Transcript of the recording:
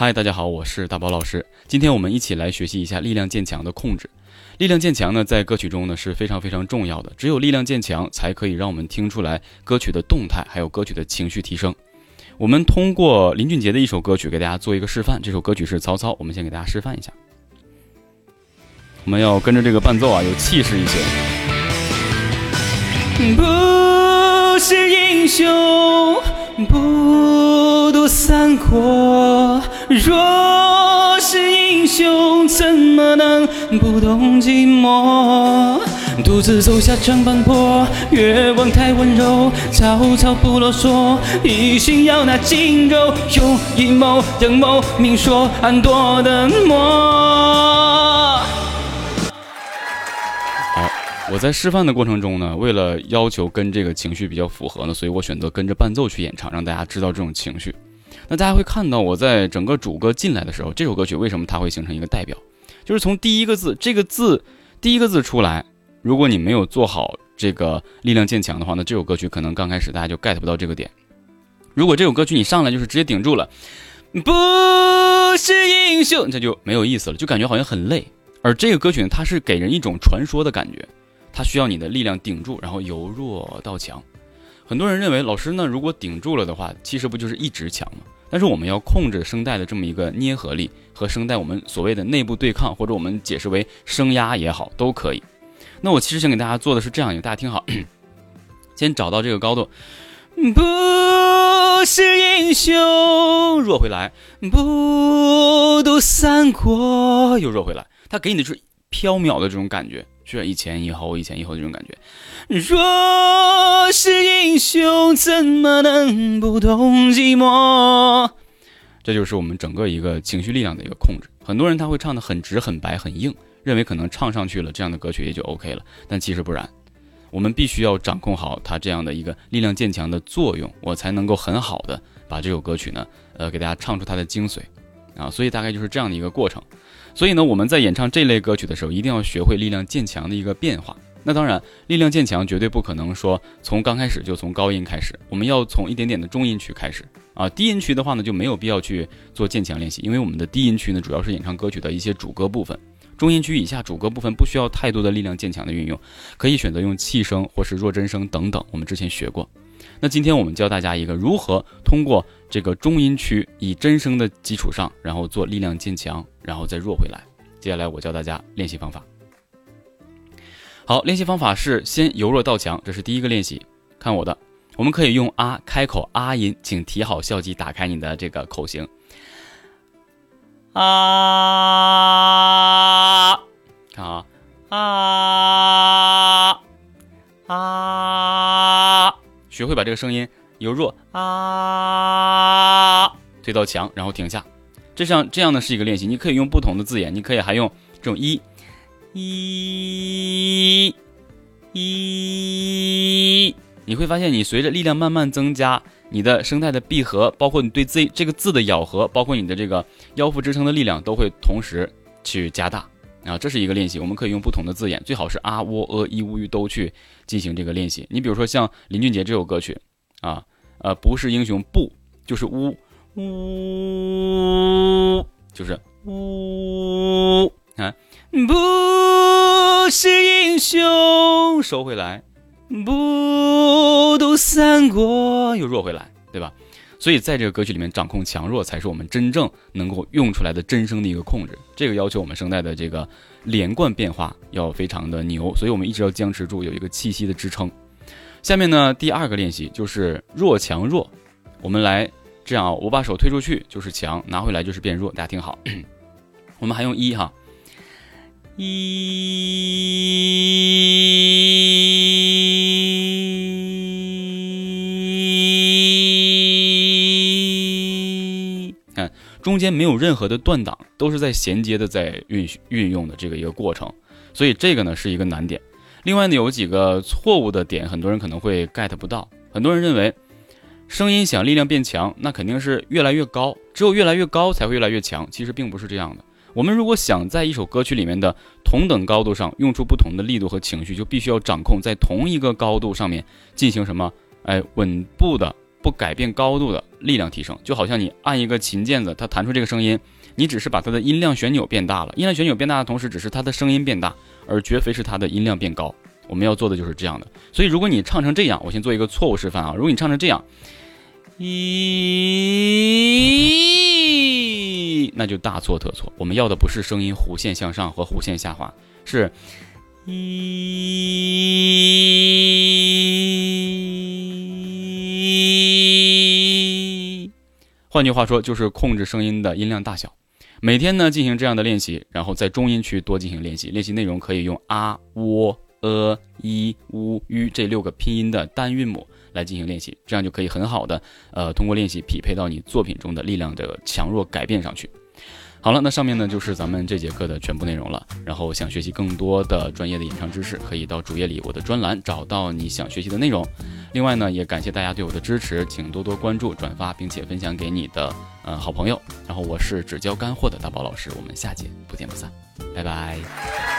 嗨，大家好，我是大宝老师。今天我们一起来学习一下力量渐强的控制。力量渐强呢，在歌曲中呢是非常非常重要的。只有力量渐强，才可以让我们听出来歌曲的动态，还有歌曲的情绪提升。我们通过林俊杰的一首歌曲给大家做一个示范。这首歌曲是曹操，我们先给大家示范一下。我们要跟着这个伴奏啊，有气势一些。不是英雄，不读三国。若是英雄，怎么能不懂寂寞？独自走下长坂坡，月光太温柔，曹操不啰嗦，一心要拿荆州，用阴谋阳谋，明说暗夺的魔。好，我在示范的过程中呢，为了要求跟这个情绪比较符合呢，所以我选择跟着伴奏去演唱，让大家知道这种情绪。那大家会看到，我在整个主歌进来的时候，这首歌曲为什么它会形成一个代表？就是从第一个字，这个字第一个字出来，如果你没有做好这个力量渐强的话，那这首歌曲可能刚开始大家就 get 不到这个点。如果这首歌曲你上来就是直接顶住了，不是英雄，这就没有意思了，就感觉好像很累。而这个歌曲呢，它是给人一种传说的感觉，它需要你的力量顶住，然后由弱到强。很多人认为，老师呢，如果顶住了的话，其实不就是一直强吗？但是我们要控制声带的这么一个捏合力和声带，我们所谓的内部对抗，或者我们解释为声压也好，都可以。那我其实想给大家做的是这样一个，大家听好，先找到这个高度，不是英雄，弱回来，不读三国，又弱回来，他给你的是飘渺的这种感觉，是一前一后，一前一后这种感觉。若就，怎么能不懂寂寞？这就是我们整个一个情绪力量的一个控制。很多人他会唱的很直、很白、很硬，认为可能唱上去了这样的歌曲也就 OK 了，但其实不然。我们必须要掌控好它这样的一个力量渐强的作用，我才能够很好的把这首歌曲呢，呃，给大家唱出它的精髓啊。所以大概就是这样的一个过程。所以呢，我们在演唱这类歌曲的时候，一定要学会力量渐强的一个变化。那当然，力量渐强绝对不可能说从刚开始就从高音开始，我们要从一点点的中音区开始啊。低音区的话呢，就没有必要去做渐强练习，因为我们的低音区呢，主要是演唱歌曲的一些主歌部分。中音区以下主歌部分不需要太多的力量渐强的运用，可以选择用气声或是弱真声等等。我们之前学过。那今天我们教大家一个如何通过这个中音区以真声的基础上，然后做力量渐强，然后再弱回来。接下来我教大家练习方法。好，练习方法是先由弱到强，这是第一个练习。看我的，我们可以用啊开口啊音，请提好笑肌，打开你的这个口型。啊，看啊啊啊，学会把这个声音由弱啊推到强，然后停下。这像这样的是一个练习，你可以用不同的字眼，你可以还用这种一一一，你会发现你随着力量慢慢增加。你的声带的闭合，包括你对这这个字的咬合，包括你的这个腰腹支撑的力量，都会同时去加大啊。这是一个练习，我们可以用不同的字眼，最好是啊、喔、呃、一、乌、鱼都去进行这个练习。你比如说像林俊杰这首歌曲啊，呃，不是英雄，不就是呜呜，就是呜啊，不是英雄，收回来。不读三国又弱回来，对吧？所以在这个歌曲里面，掌控强弱才是我们真正能够用出来的真声的一个控制。这个要求我们声带的这个连贯变化要非常的牛，所以我们一直要僵持住，有一个气息的支撑。下面呢，第二个练习就是弱强弱。我们来这样，我把手推出去就是强，拿回来就是变弱。大家听好，我们还用一哈一。中间没有任何的断档，都是在衔接的，在运运用的这个一个过程，所以这个呢是一个难点。另外呢有几个错误的点，很多人可能会 get 不到。很多人认为声音响，力量变强，那肯定是越来越高，只有越来越高才会越来越强。其实并不是这样的。我们如果想在一首歌曲里面的同等高度上用出不同的力度和情绪，就必须要掌控在同一个高度上面进行什么？哎，稳步的，不改变高度的。力量提升。就好像你按一个琴键子，它弹出这个声音，你只是把它的音量旋钮变大了，音量旋钮变大的同时，只是它的声音变大，而绝非是它的音量变高。我们要做的就是这样的。所以如果你唱成这样，我先做一个错误示范啊。如果你唱成这样，一那就大错特错。我们要的不是声音弧线向上和弧线下滑，是一。换句话说，就是控制声音的音量大小。每天呢进行这样的练习，然后在中音区多进行练习。练习内容可以用啊、喔、呃、一、乌、吁这六个拼音的单韵母。来进行练习，这样就可以很好的，呃，通过练习匹配到你作品中的力量的强弱改变上去。好了，那上面呢就是咱们这节课的全部内容了。然后想学习更多的专业的演唱知识，可以到主页里我的专栏找到你想学习的内容。另外呢，也感谢大家对我的支持，请多多关注、转发，并且分享给你的呃好朋友。然后我是只教干货的大宝老师，我们下节不见不散，拜拜。